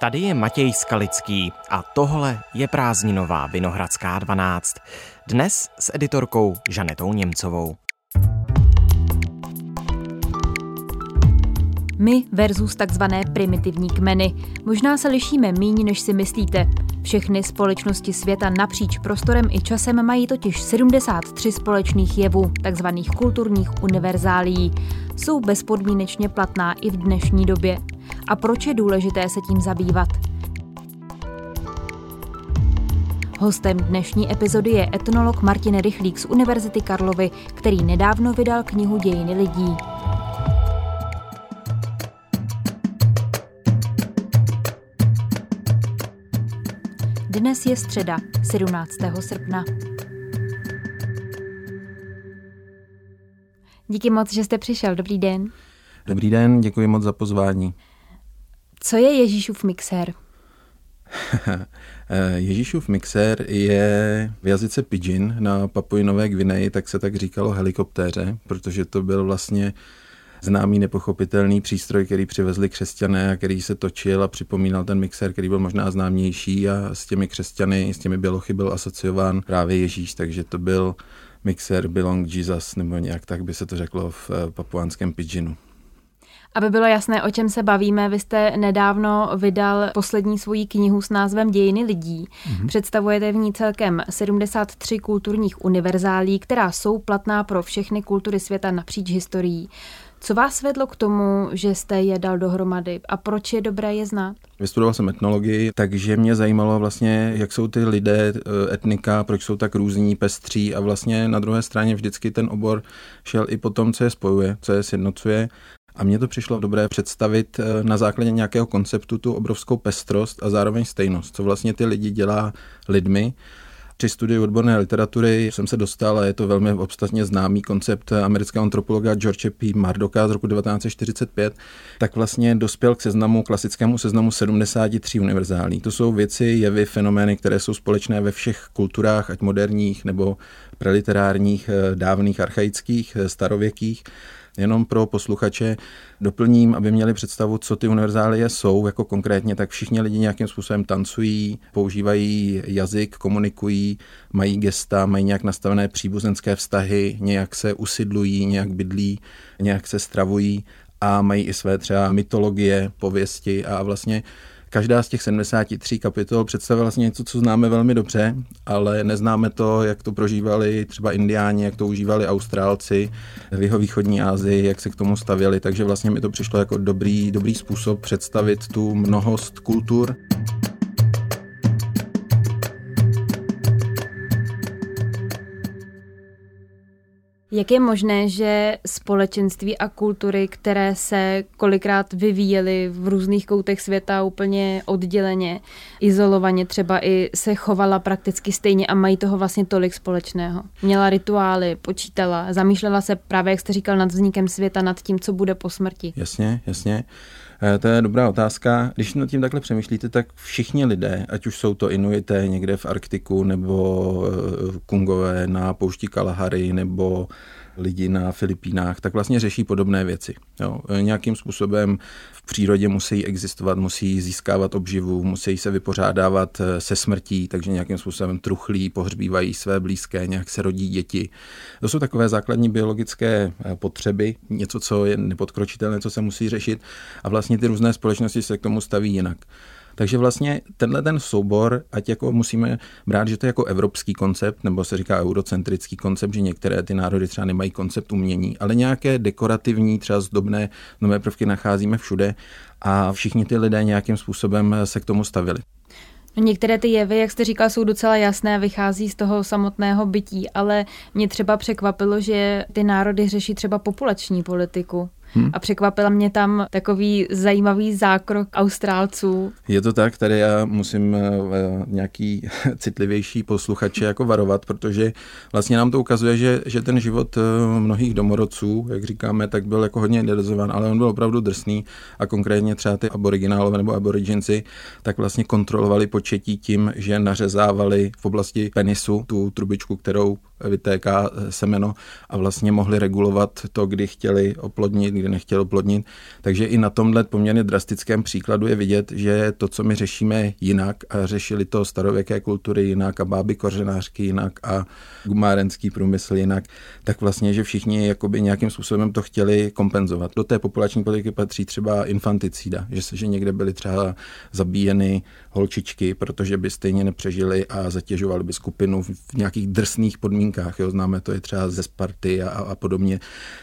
Tady je Matěj Skalický a tohle je prázdninová Vinohradská 12. Dnes s editorkou Žanetou Němcovou. My versus takzvané primitivní kmeny. Možná se lišíme míň, než si myslíte. Všechny společnosti světa napříč prostorem i časem mají totiž 73 společných jevů, takzvaných kulturních univerzálí. Jsou bezpodmínečně platná i v dnešní době. A proč je důležité se tím zabývat? Hostem dnešní epizody je etnolog Martin Rychlík z Univerzity Karlovy, který nedávno vydal knihu Dějiny lidí. Dnes je středa, 17. srpna. Díky moc, že jste přišel. Dobrý den. Dobrý den, děkuji moc za pozvání. Co je Ježíšův mixér? Ježíšův mixér je v jazyce pidgin na Papuji Nové Gvineji, tak se tak říkalo helikoptéře, protože to byl vlastně známý nepochopitelný přístroj, který přivezli křesťané a který se točil a připomínal ten mixer, který byl možná známější a s těmi křesťany, s těmi bělochy byl asociován právě Ježíš, takže to byl mixer Belong Jesus, nebo nějak tak by se to řeklo v eh, papuánském pidginu. Aby bylo jasné, o čem se bavíme, vy jste nedávno vydal poslední svoji knihu s názvem Dějiny lidí. Mm-hmm. Představujete v ní celkem 73 kulturních univerzálí, která jsou platná pro všechny kultury světa napříč historií. Co vás vedlo k tomu, že jste je dal dohromady a proč je dobré je znát? Vystudoval jsem etnologii, takže mě zajímalo vlastně, jak jsou ty lidé, eh, etnika, proč jsou tak různí, pestří a vlastně na druhé straně vždycky ten obor šel i po tom, co je spojuje, co je sjednocuje a mně to přišlo dobré představit eh, na základě nějakého konceptu tu obrovskou pestrost a zároveň stejnost, co vlastně ty lidi dělá lidmi při studiu odborné literatury jsem se dostal, a je to velmi obstatně známý koncept amerického antropologa George P. Mardoka z roku 1945, tak vlastně dospěl k seznamu, klasickému seznamu 73 univerzálí. To jsou věci, jevy, fenomény, které jsou společné ve všech kulturách, ať moderních nebo preliterárních, eh, dávných, archaických, eh, starověkých Jenom pro posluchače doplním, aby měli představu, co ty univerzálie jsou, jako konkrétně, tak všichni lidi nějakým způsobem tancují, používají jazyk, komunikují, mají gesta, mají nějak nastavené příbuzenské vztahy, nějak se usidlují, nějak bydlí, nějak se stravují a mají i své třeba mytologie, pověsti a vlastně Každá z těch 73 kapitol představila vlastně něco, co známe velmi dobře, ale neznáme to, jak to prožívali třeba indiáni, jak to užívali Austrálci v jeho východní Asii, jak se k tomu stavěli, takže vlastně mi to přišlo jako dobrý, dobrý způsob představit tu mnohost kultur. Jak je možné, že společenství a kultury, které se kolikrát vyvíjely v různých koutech světa úplně odděleně, izolovaně třeba i se chovala prakticky stejně a mají toho vlastně tolik společného? Měla rituály, počítala, zamýšlela se právě, jak jste říkal, nad vznikem světa, nad tím, co bude po smrti. Jasně, jasně. Eh, to je dobrá otázka. Když nad tím takhle přemýšlíte, tak všichni lidé, ať už jsou to Inuité někde v Arktiku, nebo eh, Kungové na poušti Kalahary, nebo lidi na Filipínách, tak vlastně řeší podobné věci. Jo. Nějakým způsobem v přírodě musí existovat, musí získávat obživu, musí se vypořádávat eh, se smrtí, takže nějakým způsobem truchlí, pohřbívají své blízké, nějak se rodí děti. To jsou takové základní biologické eh, potřeby, něco, co je nepodkročitelné, co se musí řešit a vlastně ty různé společnosti se k tomu staví jinak. Takže vlastně tenhle ten soubor, ať jako musíme brát, že to je jako evropský koncept, nebo se říká eurocentrický koncept, že některé ty národy třeba nemají koncept umění, ale nějaké dekorativní, třeba zdobné nové prvky nacházíme všude a všichni ty lidé nějakým způsobem se k tomu stavili. No některé ty jevy, jak jste říkal, jsou docela jasné, vychází z toho samotného bytí, ale mě třeba překvapilo, že ty národy řeší třeba populační politiku. Hmm. A překvapila mě tam takový zajímavý zákrok Austrálců. Je to tak, tady já musím eh, nějaký citlivější posluchače jako varovat, protože vlastně nám to ukazuje, že, že ten život eh, mnohých domorodců, jak říkáme, tak byl jako hodně idealizovan, ale on byl opravdu drsný a konkrétně třeba ty aboriginálové nebo aboriginci tak vlastně kontrolovali početí tím, že nařezávali v oblasti penisu tu trubičku, kterou vytéká semeno a vlastně mohli regulovat to, kdy chtěli oplodnit, kdy nechtěli oplodnit. Takže i na tomhle poměrně drastickém příkladu je vidět, že to, co my řešíme jinak a řešili to starověké kultury jinak a báby kořenářky jinak a gumárenský průmysl jinak, tak vlastně, že všichni jakoby nějakým způsobem to chtěli kompenzovat. Do té populační politiky patří třeba infanticída, že se, že někde byly třeba zabíjeny holčičky, protože by stejně nepřežili a zatěžovali by skupinu v nějakých drsných podmínkách. Jo? Známe to i třeba ze Sparty a, a podobně.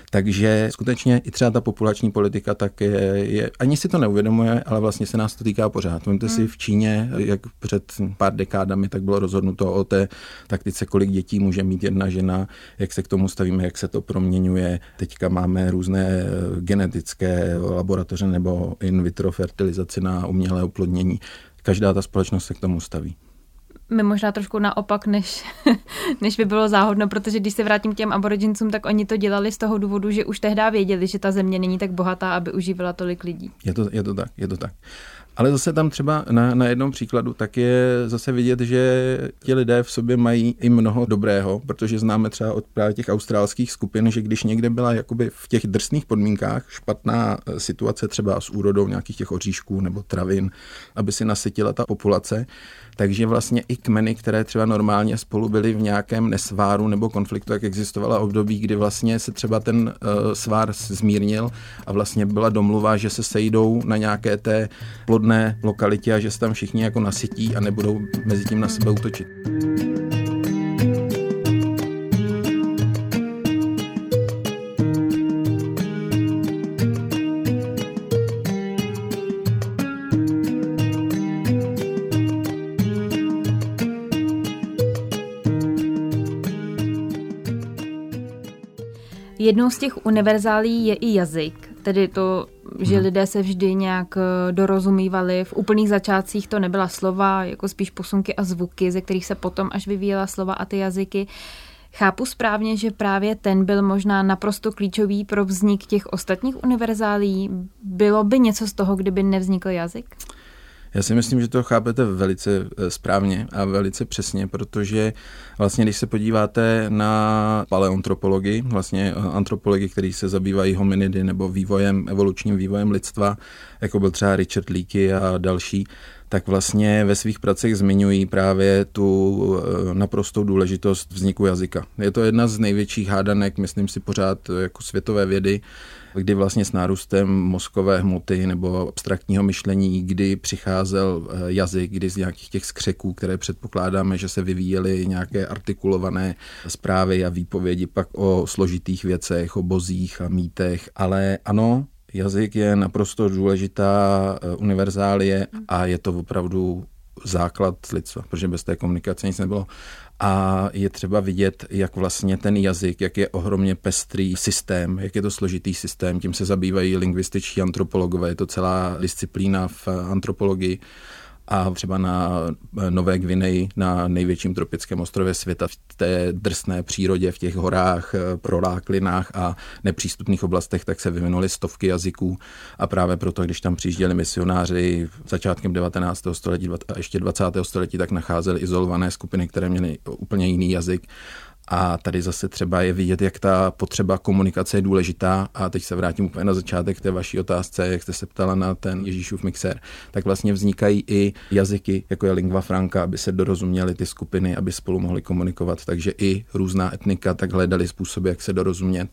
Takže skutečně i třeba ta populační politika tak je, je, ani si to neuvědomuje, ale vlastně se nás to týká pořád. Vemte hmm. si v Číně, jak před pár dekádami, tak bylo rozhodnuto o té taktice, kolik dětí může mít jedna žena, jak se k tomu stavíme, jak se to proměňuje. Teďka máme různé genetické laboratoře nebo in vitro fertilizaci na umělé oplodnění každá ta společnost se k tomu staví. My možná trošku naopak, než, než by bylo záhodno, protože když se vrátím k těm aborigincům, tak oni to dělali z toho důvodu, že už tehdy věděli, že ta země není tak bohatá, aby užívala tolik lidí. Je to, je to tak, je to tak. Ale zase tam třeba na, na jednom příkladu tak je zase vidět, že ti lidé v sobě mají i mnoho dobrého, protože známe třeba od právě těch australských skupin, že když někde byla jakoby v těch drsných podmínkách špatná eh, situace třeba s úrodou nějakých těch oříšků nebo travin, aby si nasytila ta populace, takže vlastně i kmeny, které třeba normálně spolu byly v nějakém nesváru nebo konfliktu, jak existovala období, kdy vlastně se třeba ten uh, svár zmírnil a vlastně byla domluva, že se sejdou na nějaké té plodné lokalitě a že se tam všichni jako nasytí a nebudou mezi tím na sebe útočit. Jednou z těch univerzálí je i jazyk, tedy to, že hmm. lidé se vždy nějak eh, dorozumívali. V úplných začátcích to nebyla slova, jako spíš posunky a zvuky, ze kterých se potom až vyvíjela slova a ty jazyky. Chápu správně, že právě ten byl možná naprosto klíčový pro vznik těch ostatních univerzálí. Bylo by něco z toho, kdyby nevznikl jazyk? Já si myslím, že to chápete velice eh, správně a velice přesně, protože vlastně, když se podíváte na paleontropologii, vlastně eh, antropologii, který se zabývají hominidy nebo vývojem, evolučním vývojem lidstva, jako byl třeba Richard Leakey a další, tak vlastně ve svých pracech zmiňují právě tu eh, naprostou důležitost vzniku jazyka. Je to jedna z největších hádanek, myslím si pořád jako světové vědy, kdy vlastně s nárůstem mozkové hmoty nebo abstraktního myšlení, kdy přicházel eh, jazyk, kdy z nějakých těch skřeků, které předpokládáme, že se vyvíjely nějaké artikulované zprávy a výpovědi pak o složitých věcech, o bozích a mýtech. Ale ano, jazyk je naprosto důležitá eh, univerzálie a je to opravdu základ lidstva, protože bez té komunikace nic nebylo. A je třeba vidět, jak vlastně ten jazyk, jak je ohromně pestrý systém, jak je to složitý systém. Tím se zabývají lingvističtí antropologové, je to celá disciplína v antropologii a třeba na Nové Gvineji, na největším tropickém ostrově světa, v té drsné přírodě, v těch horách, proláklinách a nepřístupných oblastech, tak se vyvinuly stovky jazyků a právě proto, když tam přijížděli misionáři začátkem 19. století a ještě 20. století, tak nacházeli izolované skupiny, které měly úplně jiný jazyk a tady zase třeba je vidět, jak ta potřeba komunikace je důležitá. A teď se vrátím úplně na začátek té vaší otázce, jak jste se ptala na ten Ježíšův mixér. Tak vlastně vznikají i jazyky, jako je lingva franca, aby se dorozuměly ty skupiny, aby spolu mohly komunikovat. Takže i různá etnika tak hledali způsoby, jak se dorozumět.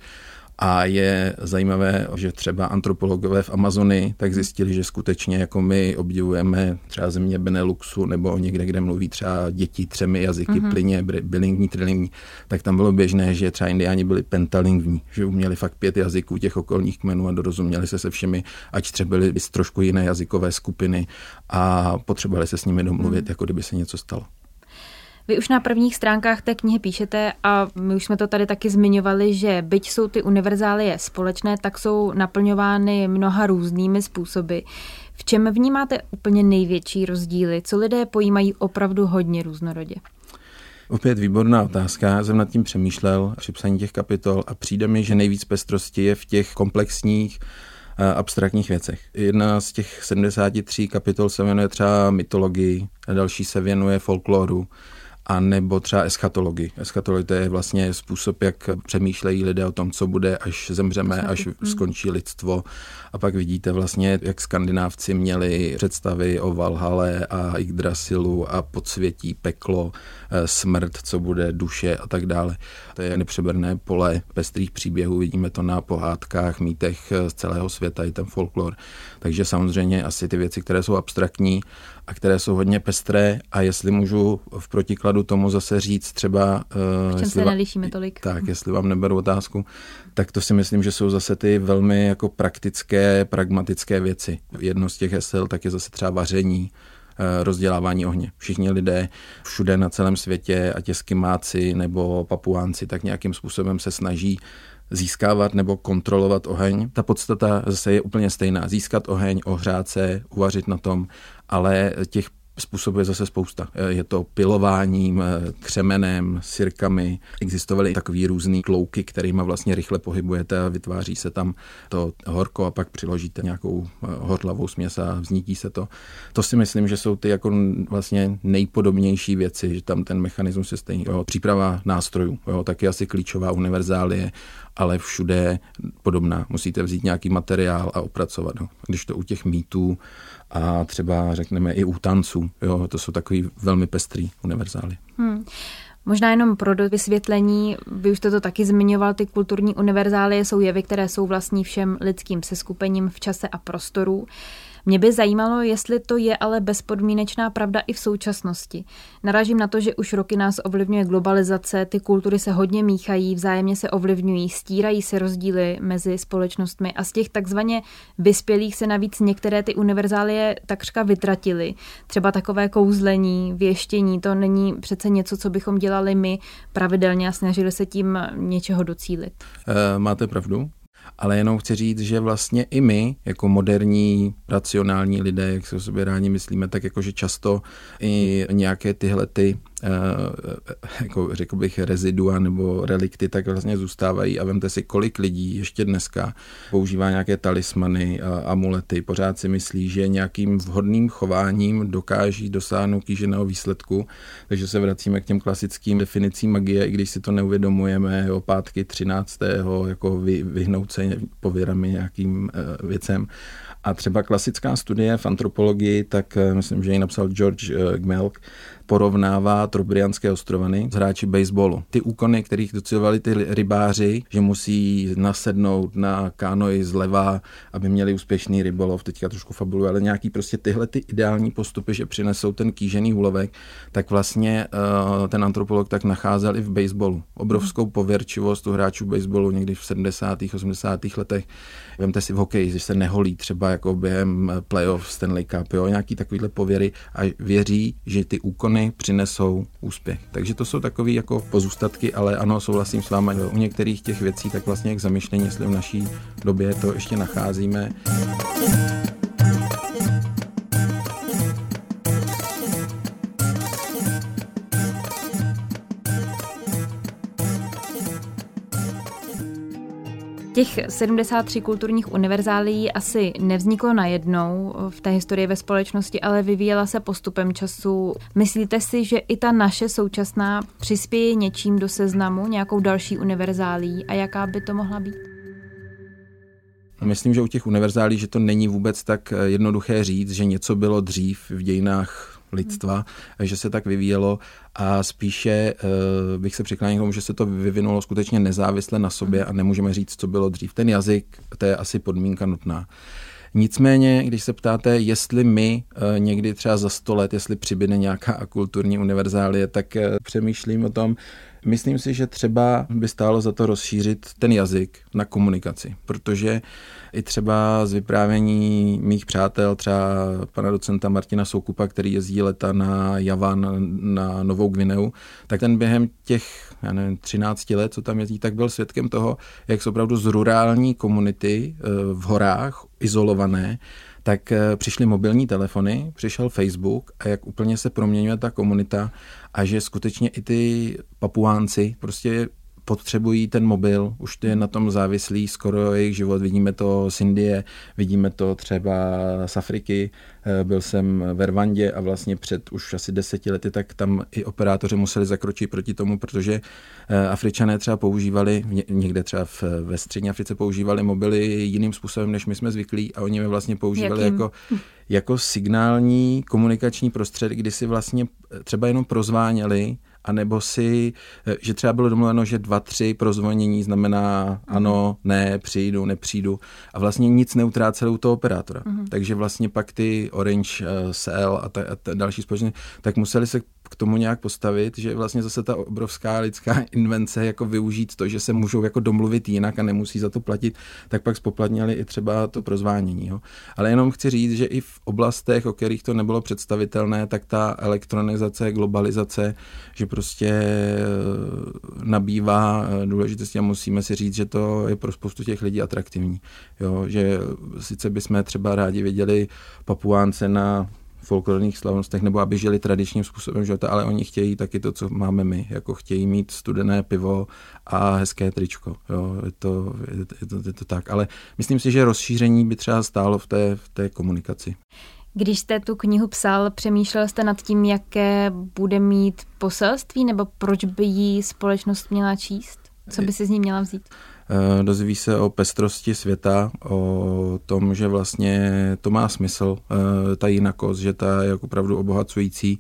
A je zajímavé, že třeba antropologové v Amazonii tak zjistili, že skutečně jako my obdivujeme třeba země Beneluxu nebo někde, kde mluví třeba děti třemi jazyky, mm-hmm. plyně, bilingní, trilingní, tak tam bylo běžné, že třeba indiáni byli pentalingní, že uměli fakt pět jazyků těch okolních kmenů a dorozuměli se se všemi, ať třeba byli z trošku jiné jazykové skupiny a potřebovali se s nimi domluvit, mm. jako kdyby se něco stalo. Vy už na prvních stránkách té knihy píšete, a my už jsme to tady taky zmiňovali, že byť jsou ty univerzálie společné, tak jsou naplňovány mnoha různými způsoby. V čem vnímáte úplně největší rozdíly? Co lidé pojímají opravdu hodně různorodě? Opět výborná otázka. Já jsem nad tím přemýšlel při psaní těch kapitol a přijde mi, že nejvíc pestrosti je v těch komplexních abstraktních věcech. Jedna z těch 73 kapitol se věnuje třeba mytologii, a další se věnuje folkloru a nebo třeba eschatologii. Eschatologie to je vlastně způsob, jak přemýšlejí lidé o tom, co bude, až zemřeme, až hmm. skončí lidstvo. A pak vidíte vlastně, jak skandinávci měli představy o Valhale a Yggdrasilu a podsvětí, peklo, eh, smrt, co bude, duše a tak dále. To je nepřeberné pole pestrých příběhů, vidíme to na pohádkách, mýtech z celého světa, i ten folklor. Takže samozřejmě asi ty věci, které jsou abstraktní a které jsou hodně pestré a jestli můžu v protikladu tomu zase říct třeba... V čem se nelišíme tolik. Tak, jestli vám neberu otázku, tak to si myslím, že jsou zase ty velmi jako praktické, pragmatické věci. Jedno z těch hesel tak je zase třeba vaření, eh, rozdělávání ohně. Všichni lidé všude na celém světě, ať eskimoáci nebo papuánci, tak nějakým způsobem se snaží získávat nebo kontrolovat oheň. Ta podstata zase je úplně stejná. Získat oheň, ohřát se, uvařit na tom, ale těch Způsobů je zase spousta. Je to pilováním, křemenem, sirkami. Existovaly takový různý klouky, kterými vlastně rychle pohybujete a vytváří se tam to horko a pak přiložíte nějakou eh, horlavou směs a vznítí se to. To si myslím, že jsou ty jako vlastně nejpodobnější věci, že tam ten mechanismus je stejný. Jo, příprava nástrojů, jo, taky asi klíčová univerzálie, ale všude podobná. Musíte vzít nějaký materiál a opracovat ho. Když to u těch mýtů a třeba řekneme i u tanců. Jo, to jsou takový velmi pestrý univerzály. Hmm. Možná jenom pro vysvětlení, vy už jste to taky zmiňoval, ty kulturní univerzálie jsou jevy, které jsou vlastní všem lidským seskupením v čase a prostoru. Mě by zajímalo, jestli to je ale bezpodmínečná pravda i v současnosti. Naražím na to, že už roky nás ovlivňuje globalizace, ty kultury se hodně míchají, vzájemně se ovlivňují, stírají se rozdíly mezi společnostmi a z těch takzvaně vyspělých se navíc některé ty univerzálie takřka vytratily. Třeba takové kouzlení, věštění, to není přece něco, co bychom dělali my pravidelně a snažili se tím něčeho docílit. E, máte pravdu ale jenom chci říct, že vlastně i my, jako moderní, racionální lidé, jak se o sobě rádi myslíme, tak jakože často i nějaké tyhle ty jako řekl bych, rezidua nebo relikty, tak vlastně zůstávají a vemte si, kolik lidí ještě dneska používá nějaké talismany, amulety, pořád si myslí, že nějakým vhodným chováním dokáží dosáhnout kýženého výsledku, takže se vracíme k těm klasickým definicím magie, i když si to neuvědomujeme, jo, pátky 13. jako vy, vyhnout se pověrami nějakým uh, věcem. A třeba klasická studie v antropologii, tak uh, myslím, že ji napsal George Gmelk, porovnává Trobrianské ostrovany s hráči baseballu. Ty úkony, kterých docílovali ty rybáři, že musí nasednout na kánoj zleva, aby měli úspěšný rybolov, teďka trošku fabulu, ale nějaký prostě tyhle ty ideální postupy, že přinesou ten kýžený úlovek, tak vlastně uh, ten antropolog tak nacházel i v baseballu. Obrovskou pověrčivost u hráčů baseballu někdy v 70. 80. letech. Vemte si v hokeji, že se neholí třeba jako během playoff Stanley Cup, jo, nějaký takovýhle pověry a věří, že ty úkony přinesou úspěch. Takže to jsou takové jako pozůstatky, ale ano, souhlasím s vámi, u některých těch věcí tak vlastně k zamyšlení, jestli v naší době to ještě nacházíme. Těch 73 kulturních univerzálií asi nevzniklo najednou v té historii ve společnosti, ale vyvíjela se postupem času. Myslíte si, že i ta naše současná přispěje něčím do seznamu, nějakou další univerzálí a jaká by to mohla být? Myslím, že u těch univerzálí, že to není vůbec tak jednoduché říct, že něco bylo dřív v dějinách lidstva, že se tak vyvíjelo a spíše uh, bych se přiklánil k tomu, že se to vyvinulo skutečně nezávisle na sobě a nemůžeme říct, co bylo dřív. Ten jazyk, to je asi podmínka nutná. Nicméně, když se ptáte, jestli my uh, někdy třeba za sto let, jestli přibyde nějaká kulturní univerzálie, tak uh, přemýšlím o tom, Myslím si, že třeba by stálo za to rozšířit ten jazyk na komunikaci, protože i třeba z vyprávění mých přátel, třeba pana docenta Martina Soukupa, který jezdí leta na Javan, na Novou Gvineu, tak ten během těch, já nevím, 13 let, co tam jezdí, tak byl svědkem toho, jak jsou opravdu z rurální komunity eh, v horách, izolované, tak eh, přišly mobilní telefony, přišel Facebook a jak úplně se proměňuje ta komunita a že skutečně i ty papuánci prostě potřebují ten mobil, už to je na tom závislý skoro jejich život. Vidíme to z Indie, vidíme to třeba z Afriky. Eh, byl jsem v Rwandě a vlastně před už asi deseti lety, tak tam i operátoři museli zakročit proti tomu, protože eh, Afričané třeba používali, někde třeba v, ve střední Africe používali mobily jiným způsobem, než my jsme zvyklí a oni je vlastně používali Jakým? jako, jako signální komunikační prostředek, kdy si vlastně třeba jenom prozváněli anebo si, eh, že třeba bylo domluveno, že dva, tři prozvonění znamená ano, ne, přijdu, nepřijdu a vlastně nic neutráceli u toho operátora. Mm-hmm. Takže vlastně pak ty Orange, uh, Cell a, ta, a ta další společnosti, tak museli se k tomu nějak postavit, že vlastně zase ta obrovská lidská invence jako využít to, že se můžou jako domluvit jinak a nemusí za to platit, tak pak spoplatnili i třeba to prozvánění. Jo. Ale jenom chci říct, že i v oblastech, o kterých to nebylo představitelné, tak ta elektronizace, globalizace, že prostě eh, nabývá eh, důležitosti a musíme si říct, že to je pro spoustu těch lidí atraktivní. Jo, že sice bychom třeba rádi viděli papuánce na folklorních slavnostech, nebo aby žili tradičním způsobem života, ale oni chtějí taky to, co máme my, jako chtějí mít studené pivo a hezké tričko. Jo, je, to, je, to, je, to, tak, ale myslím si, že rozšíření by třeba stálo v té, v té komunikaci. Když jste tu knihu psal, přemýšlel jste nad tím, jaké bude mít poselství, nebo proč by jí společnost měla číst? Co by si z ní měla vzít? Eh, dozví se o pestrosti světa, o tom, že vlastně to má smysl, eh, ta jinakost, že ta je opravdu obohacující,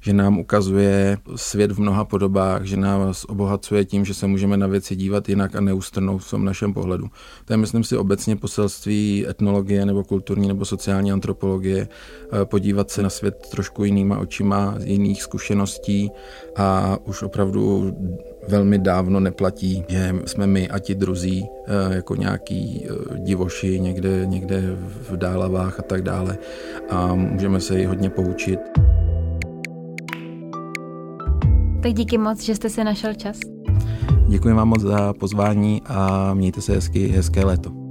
že nám ukazuje svět v mnoha podobách, že nás obohacuje tím, že se můžeme na věci dívat jinak a neustrnout v tom našem pohledu. To je, myslím si, obecně poselství etnologie nebo kulturní nebo sociální antropologie, eh, podívat se na svět trošku jinýma očima, jiných zkušeností a už opravdu velmi dávno neplatí, že jsme my a ti druzí eh, jako nějaký eh, divoši někde, někde v dálavách a tak dále a můžeme se ji hodně poučit. Tak díky moc, že jste si našel čas. Děkuji vám moc za pozvání a mějte se hezky, hezké léto.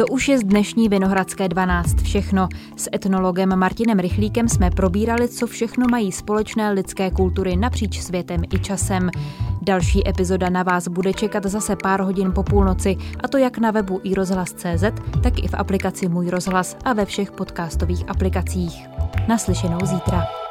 To už je z dnešní Vinohradské 12 všechno. S etnologem Martinem Rychlíkem jsme probírali, co všechno mají společné lidské kultury napříč světem i časem. Další epizoda na vás bude čekat zase pár hodin po půlnoci, a to jak na webu iRozhlas.cz, tak i v aplikaci Můj rozhlas a ve všech podcastových aplikacích. Naslyšenou zítra.